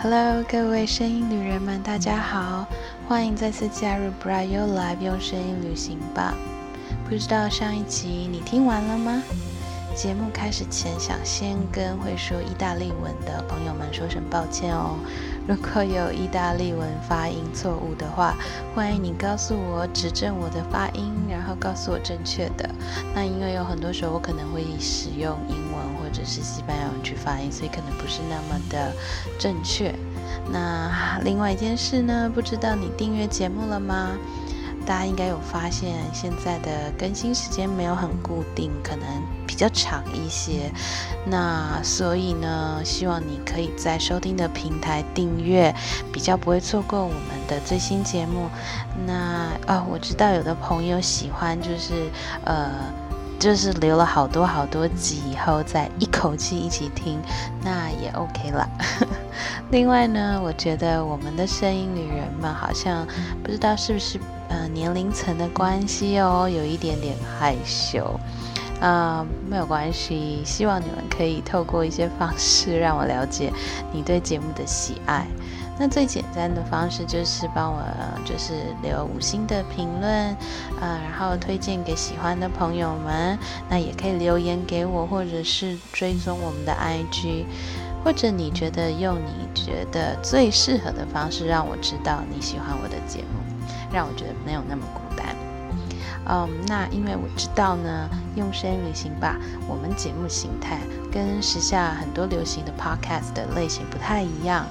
Hello，各位声音旅人们，大家好，欢迎再次加入 b r i o Live 用声音旅行吧。不知道上一集你听完了吗？节目开始前，想先跟会说意大利文的朋友们说声抱歉哦。如果有意大利文发音错误的话，欢迎你告诉我，指正我的发音，然后告诉我正确的。那因为有很多时候我可能会使用英或者是西班牙文去发音，所以可能不是那么的正确。那另外一件事呢，不知道你订阅节目了吗？大家应该有发现，现在的更新时间没有很固定，可能比较长一些。那所以呢，希望你可以在收听的平台订阅，比较不会错过我们的最新节目。那哦，我知道有的朋友喜欢，就是呃。就是留了好多好多集以后再一口气一起听，那也 OK 了。另外呢，我觉得我们的声音女人们好像不知道是不是呃年龄层的关系哦，有一点点害羞。啊，没有关系，希望你们可以透过一些方式让我了解你对节目的喜爱。那最简单的方式就是帮我就是留五星的评论，呃，然后推荐给喜欢的朋友们。那也可以留言给我，或者是追踪我们的 IG，或者你觉得用你觉得最适合的方式让我知道你喜欢我的节目，让我觉得没有那么孤单。嗯，那因为我知道呢，用声音旅行吧，我们节目形态跟时下很多流行的 Podcast 的类型不太一样。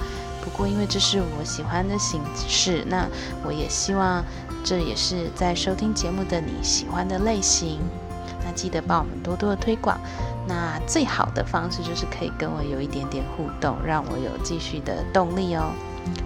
不过，因为这是我喜欢的形式，那我也希望这也是在收听节目的你喜欢的类型。那记得帮我们多多的推广。那最好的方式就是可以跟我有一点点互动，让我有继续的动力哦。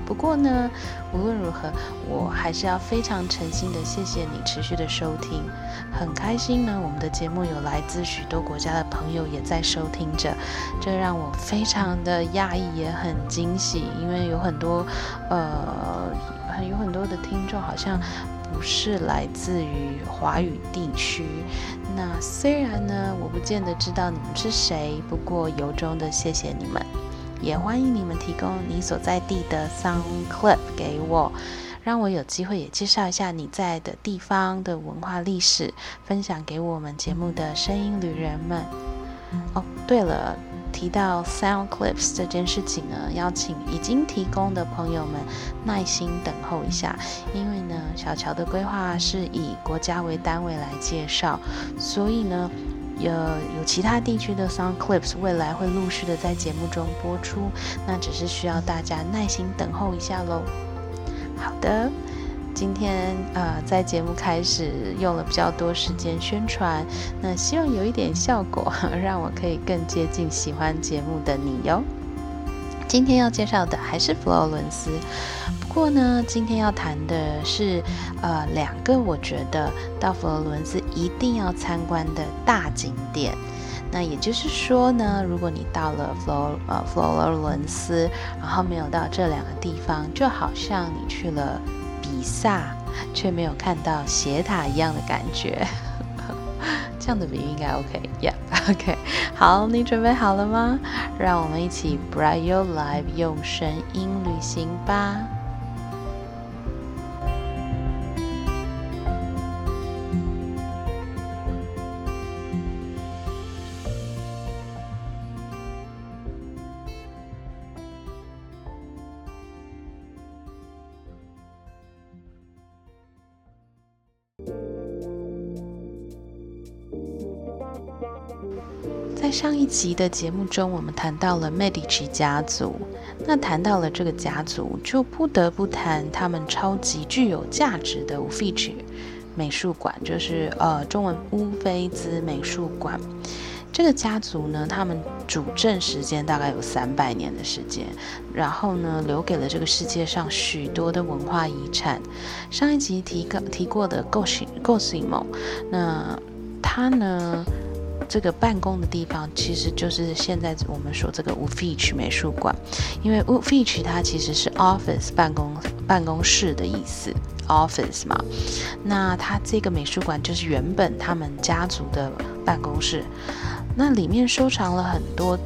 不过呢，无论如何，我还是要非常诚心的谢谢你持续的收听，很开心呢。我们的节目有来自许多国家的朋友也在收听着，这让我非常的讶异，也很惊喜，因为有很多呃，有很多的听众好像不是来自于华语地区。那虽然呢，我不见得知道你们是谁，不过由衷的谢谢你们。也欢迎你们提供你所在地的 sound clip 给我，让我有机会也介绍一下你在的地方的文化历史，分享给我们节目的声音旅人们。哦，对了，提到 sound clips 这件事情呢，邀请已经提供的朋友们耐心等候一下，因为呢，小乔的规划是以国家为单位来介绍，所以呢。有有其他地区的 sound clips，未来会陆续的在节目中播出，那只是需要大家耐心等候一下喽。好的，今天呃在节目开始用了比较多时间宣传，那希望有一点效果，让我可以更接近喜欢节目的你哟。今天要介绍的还是佛罗伦斯。不过呢，今天要谈的是，呃，两个我觉得到佛罗伦斯一定要参观的大景点。那也就是说呢，如果你到了佛呃佛罗伦斯，然后没有到这两个地方，就好像你去了比萨，却没有看到斜塔一样的感觉。这样的比喻应该 OK，Yeah，OK。好，你准备好了吗？让我们一起 Bright Your Life 用声音旅行吧。集的节目中，我们谈到了 Medici 家族。那谈到了这个家族，就不得不谈他们超级具有价值的 Uffizi 美术馆，就是呃中文乌菲兹美术馆。这个家族呢，他们主政时间大概有三百年的时间，然后呢，留给了这个世界上许多的文化遗产。上一集提提过的 Gosimo，那他呢？这个办公的地方其实就是现在我们说这个 Uffizi 美术馆，因为 Uffizi 它其实是 office 办公办公室的意思，office 嘛。那它这个美术馆就是原本他们家族的办公室，那里面收藏了很多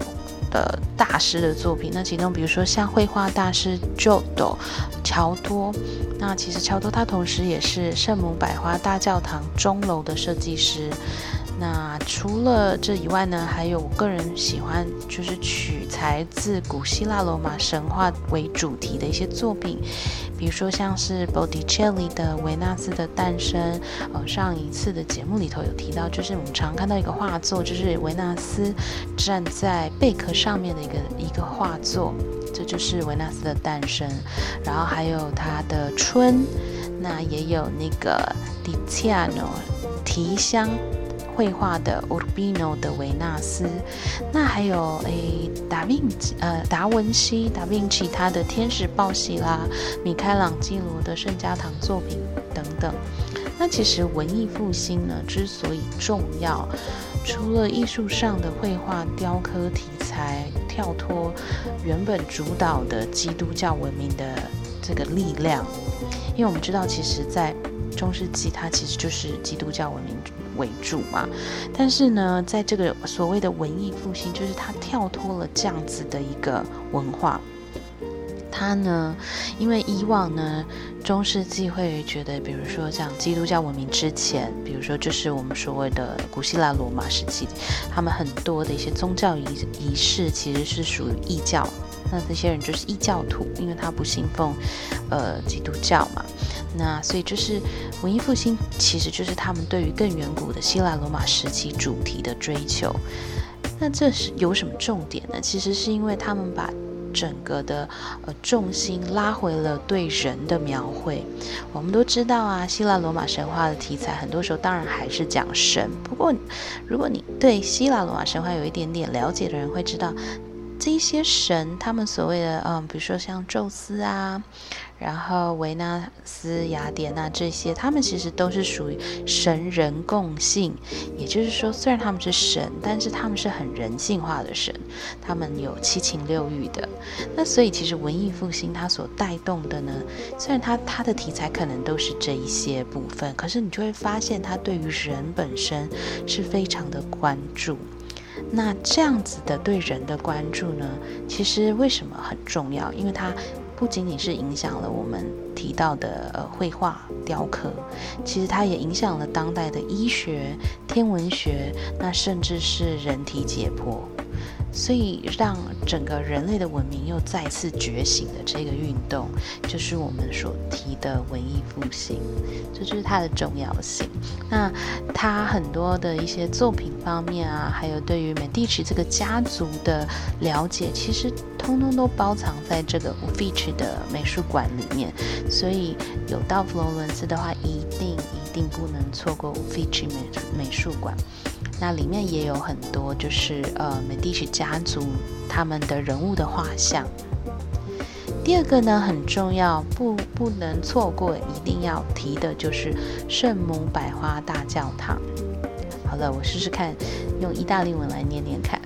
呃大师的作品。那其中比如说像绘画大师 j o d o 乔多，那其实乔多他同时也是圣母百花大教堂钟楼的设计师。那除了这以外呢，还有我个人喜欢就是取材自古希腊罗马神话为主题的一些作品，比如说像是 Botticelli 的维纳斯的诞生。呃，上一次的节目里头有提到，就是我们常看到一个画作，就是维纳斯站在贝壳上面的一个一个画作，这就是维纳斯的诞生。然后还有他的春，那也有那个 Tiziano 提香。绘画的 Urbino 的维纳斯，那还有诶达 vinci 呃达文西达 vinci 其他的天使报喜啦，米开朗基罗的圣家堂作品等等。那其实文艺复兴呢之所以重要，除了艺术上的绘画雕刻题材跳脱原本主导的基督教文明的这个力量，因为我们知道其实在中世纪它其实就是基督教文明。为主嘛，但是呢，在这个所谓的文艺复兴，就是它跳脱了这样子的一个文化。他呢，因为以往呢，中世纪会觉得，比如说像基督教文明之前，比如说就是我们所谓的古希腊罗马时期，他们很多的一些宗教仪仪式其实是属于异教，那这些人就是异教徒，因为他不信奉呃基督教嘛。那所以就是文艺复兴，其实就是他们对于更远古的希腊罗马时期主题的追求。那这是有什么重点呢？其实是因为他们把整个的呃重心拉回了对人的描绘。我们都知道啊，希腊罗马神话的题材很多时候当然还是讲神。不过，如果你对希腊罗马神话有一点点了解的人会知道。这些神，他们所谓的嗯，比如说像宙斯啊，然后维纳斯、雅典娜这些，他们其实都是属于神人共性。也就是说，虽然他们是神，但是他们是很人性化的神，他们有七情六欲的。那所以，其实文艺复兴它所带动的呢，虽然它它的题材可能都是这一些部分，可是你就会发现，它对于人本身是非常的关注。那这样子的对人的关注呢，其实为什么很重要？因为它不仅仅是影响了我们提到的呃绘画雕刻，其实它也影响了当代的医学、天文学，那甚至是人体解剖。所以，让整个人类的文明又再次觉醒的这个运动，就是我们所提的文艺复兴，这就是它的重要性。那它很多的一些作品方面啊，还有对于美第奇这个家族的了解，其实通通都包藏在这个 Uffizi 的美术馆里面。所以，有到佛罗伦斯的话，一定一定不能错过 Uffizi 美美术馆。那里面也有很多，就是呃美第奇家族他们的人物的画像。第二个呢，很重要，不不能错过，一定要提的就是圣母百花大教堂。好了，我试试看，用意大利文来念念看，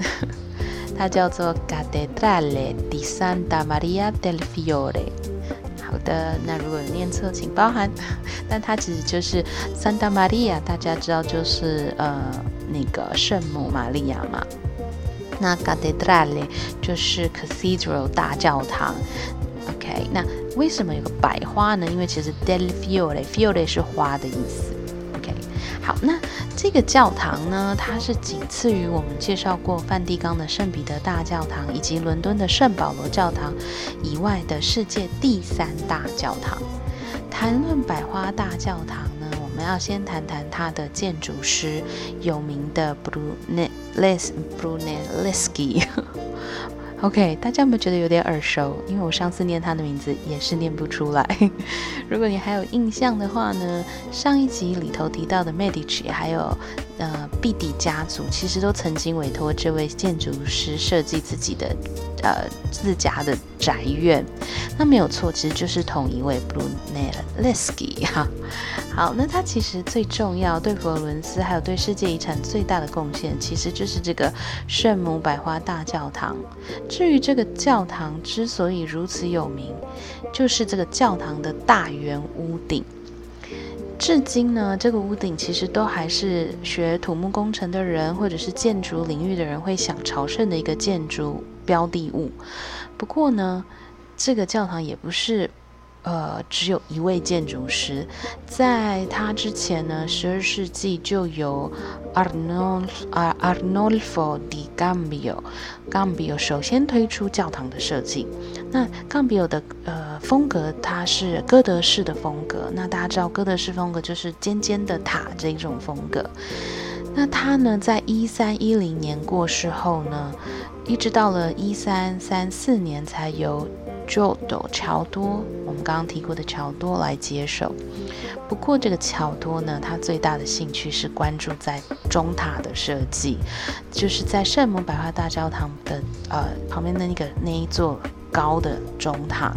它叫做 Cattedrale di Santa Maria del Fiore。好的，那如果有念错，请包涵。但它其实就是 Santa Maria，大家知道就是呃。那个圣母玛利亚嘛，那 Cattedrale 就是 Cathedral 大教堂。OK，那为什么有个百花呢？因为其实 del fiore，fiore 是花的意思。OK，好，那这个教堂呢，它是仅次于我们介绍过梵蒂冈的圣彼得大教堂以及伦敦的圣保罗教堂以外的世界第三大教堂。谈论百花大教堂。我们要先谈谈他的建筑师，有名的 Brunelleschi。OK，大家有没有觉得有点耳熟？因为我上次念他的名字也是念不出来。如果你还有印象的话呢，上一集里头提到的 Medici 还有呃毕底家族，其实都曾经委托这位建筑师设计自己的呃自家的宅院。那没有错，其实就是同一位 Brunelleschi 哈。好，那它其实最重要，对佛罗伦斯还有对世界遗产最大的贡献，其实就是这个圣母百花大教堂。至于这个教堂之所以如此有名，就是这个教堂的大圆屋顶。至今呢，这个屋顶其实都还是学土木工程的人或者是建筑领域的人会想朝圣的一个建筑标的物。不过呢，这个教堂也不是。呃，只有一位建筑师，在他之前呢，十二世纪就有 Arnolfo 啊 Arnolfo di Gambio，Gambio 首先推出教堂的设计。那 Gambio 的呃风格，它是哥德式的风格。那大家知道哥德式风格就是尖尖的塔这一种风格。那他呢，在一三一零年过世后呢，一直到了一三三四年才由。就都乔多，我们刚刚提过的乔多来接手。不过这个乔多呢，他最大的兴趣是关注在中塔的设计，就是在圣母百花大教堂的呃旁边的那个那一座高的中塔。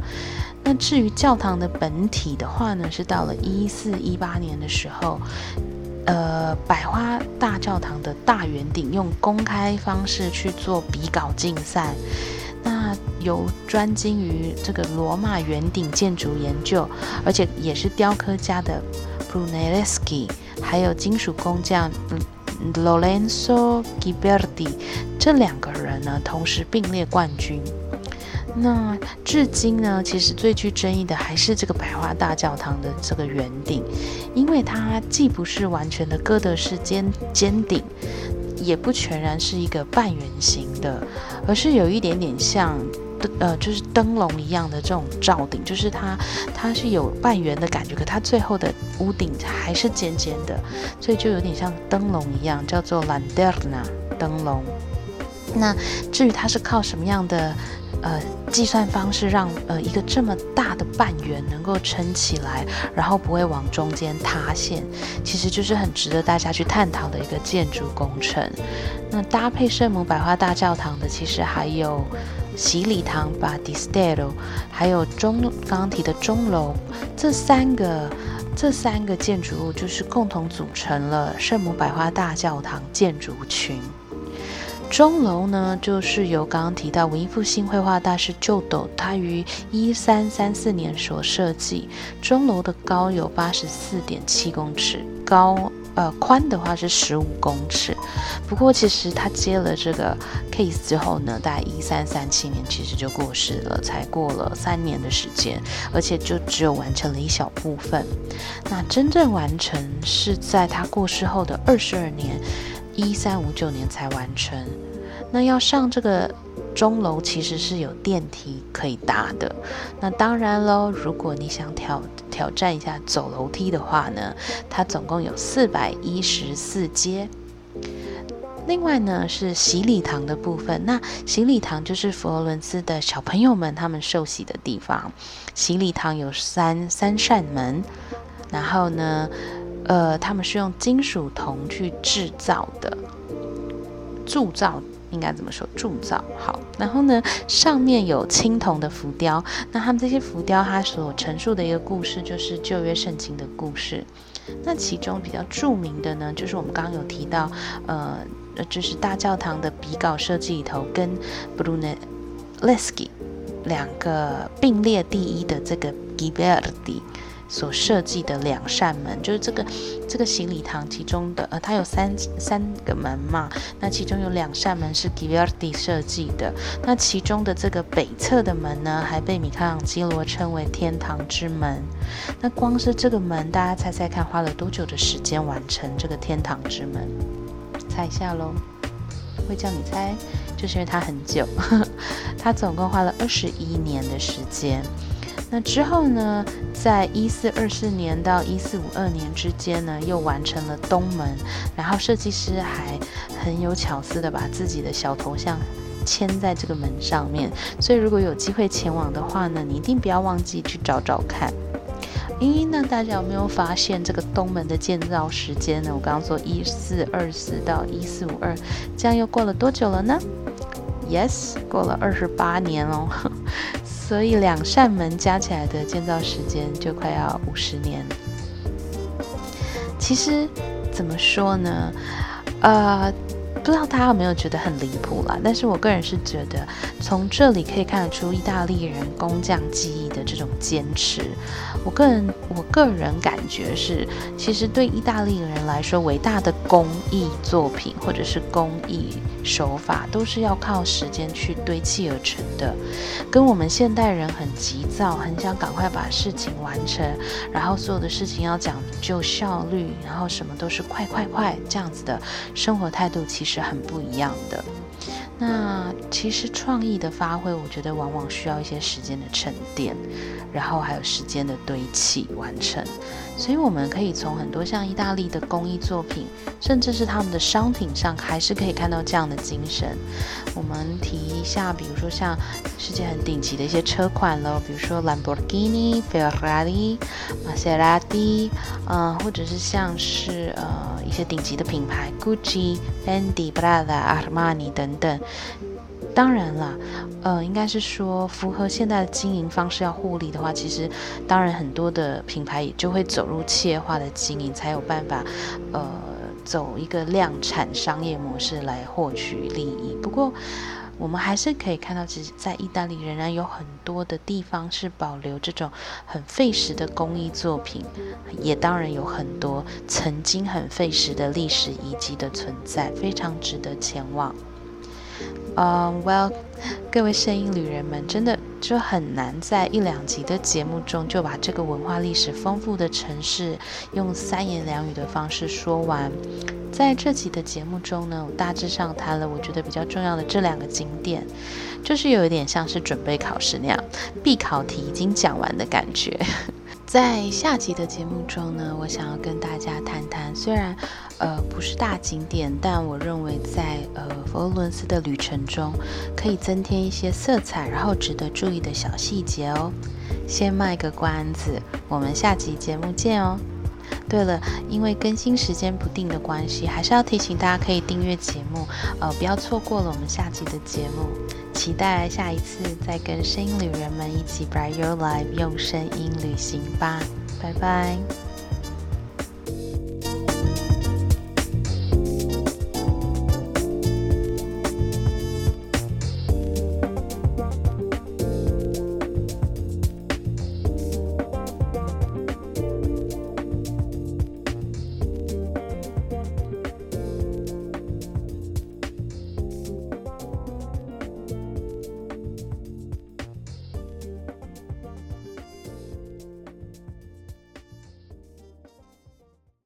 那至于教堂的本体的话呢，是到了一四一八年的时候，呃，百花大教堂的大圆顶用公开方式去做比稿竞赛。那由专精于这个罗马圆顶建筑研究，而且也是雕刻家的 Brunelleschi，还有金属工匠 Lorenzo Ghiberti 这两个人呢，同时并列冠军。那至今呢，其实最具争议的还是这个百花大教堂的这个圆顶，因为它既不是完全的哥德式尖尖顶。也不全然是一个半圆形的，而是有一点点像灯呃，就是灯笼一样的这种罩顶，就是它它是有半圆的感觉，可它最后的屋顶还是尖尖的，所以就有点像灯笼一样，叫做 lantern 灯笼。那至于它是靠什么样的？呃，计算方式让呃一个这么大的半圆能够撑起来，然后不会往中间塌陷，其实就是很值得大家去探讨的一个建筑工程。那搭配圣母百花大教堂的，其实还有洗礼堂把 Distello，还有钟刚刚提的钟楼，这三个这三个建筑物就是共同组成了圣母百花大教堂建筑群。钟楼呢，就是由刚刚提到文艺复兴绘画大师旧斗，他于一三三四年所设计。钟楼的高有八十四点七公尺，高呃宽的话是十五公尺。不过其实他接了这个 case 之后呢，大概一三三七年其实就过世了，才过了三年的时间，而且就只有完成了一小部分。那真正完成是在他过世后的二十二年。一三五九年才完成，那要上这个钟楼其实是有电梯可以搭的。那当然喽，如果你想挑挑战一下走楼梯的话呢，它总共有四百一十四阶。另外呢是洗礼堂的部分，那洗礼堂就是佛罗伦斯的小朋友们他们受洗的地方。洗礼堂有三三扇门，然后呢。呃，他们是用金属铜去制造的，铸造应该怎么说？铸造好，然后呢，上面有青铜的浮雕。那他们这些浮雕，它所陈述的一个故事，就是旧约圣经的故事。那其中比较著名的呢，就是我们刚刚有提到，呃，就是大教堂的比稿设计里头，跟 Brunelleschi 两个并列第一的这个 Ghiberti。所设计的两扇门，就是这个这个行礼堂其中的呃，它有三三个门嘛，那其中有两扇门是 g i v e r d i 设计的，那其中的这个北侧的门呢，还被米开朗基罗称为天堂之门。那光是这个门，大家猜猜看，花了多久的时间完成这个天堂之门？猜一下喽，会叫你猜，就是因为它很久，它总共花了二十一年的时间。那之后呢，在一四二四年到一四五二年之间呢，又完成了东门，然后设计师还很有巧思的把自己的小头像签在这个门上面。所以如果有机会前往的话呢，你一定不要忘记去找找看。英英，那大家有没有发现这个东门的建造时间呢？我刚刚说一四二四到一四五二，这样又过了多久了呢？Yes，过了二十八年哦。所以两扇门加起来的建造时间就快要五十年。其实怎么说呢？呃，不知道大家有没有觉得很离谱啦？但是我个人是觉得，从这里可以看得出意大利人工匠技艺的这种坚持。我个人我个人感觉是，其实对意大利人来说，伟大的工艺作品或者是工艺手法，都是要靠时间去堆砌而成的，跟我们现代人很急躁，很想赶快把事情完成，然后所有的事情要讲究效率，然后什么都是快快快这样子的生活态度，其实是很不一样的。那其实创意的发挥，我觉得往往需要一些时间的沉淀，然后还有时间的堆砌完成。所以我们可以从很多像意大利的工艺作品，甚至是他们的商品上，还是可以看到这样的精神。我们提一下，比如说像世界很顶级的一些车款喽，比如说兰博基尼、Ferrari、玛莎拉蒂，嗯，或者是像是呃一些顶级的品牌，Gucci、Fendi、Prada、Armani 等等。当然啦，呃，应该是说符合现在的经营方式要获利的话，其实当然很多的品牌也就会走入企业化的经营，才有办法，呃，走一个量产商业模式来获取利益。不过，我们还是可以看到，其实，在意大利仍然有很多的地方是保留这种很费时的工艺作品，也当然有很多曾经很费时的历史遗迹的存在，非常值得前往。嗯，Well，各位声音旅人们，真的就很难在一两集的节目中就把这个文化历史丰富的城市用三言两语的方式说完。在这集的节目中呢，我大致上谈了我觉得比较重要的这两个景点，就是有一点像是准备考试那样，必考题已经讲完的感觉。在下集的节目中呢，我想要跟大家谈谈，虽然呃不是大景点，但我认为在呃佛罗伦斯的旅程中可以增添一些色彩，然后值得注意的小细节哦。先卖个关子，我们下集节目见哦。对了，因为更新时间不定的关系，还是要提醒大家可以订阅节目，呃，不要错过了我们下集的节目。期待下一次再跟声音旅人们一起 Bright Your Life 用声音旅行吧，拜拜。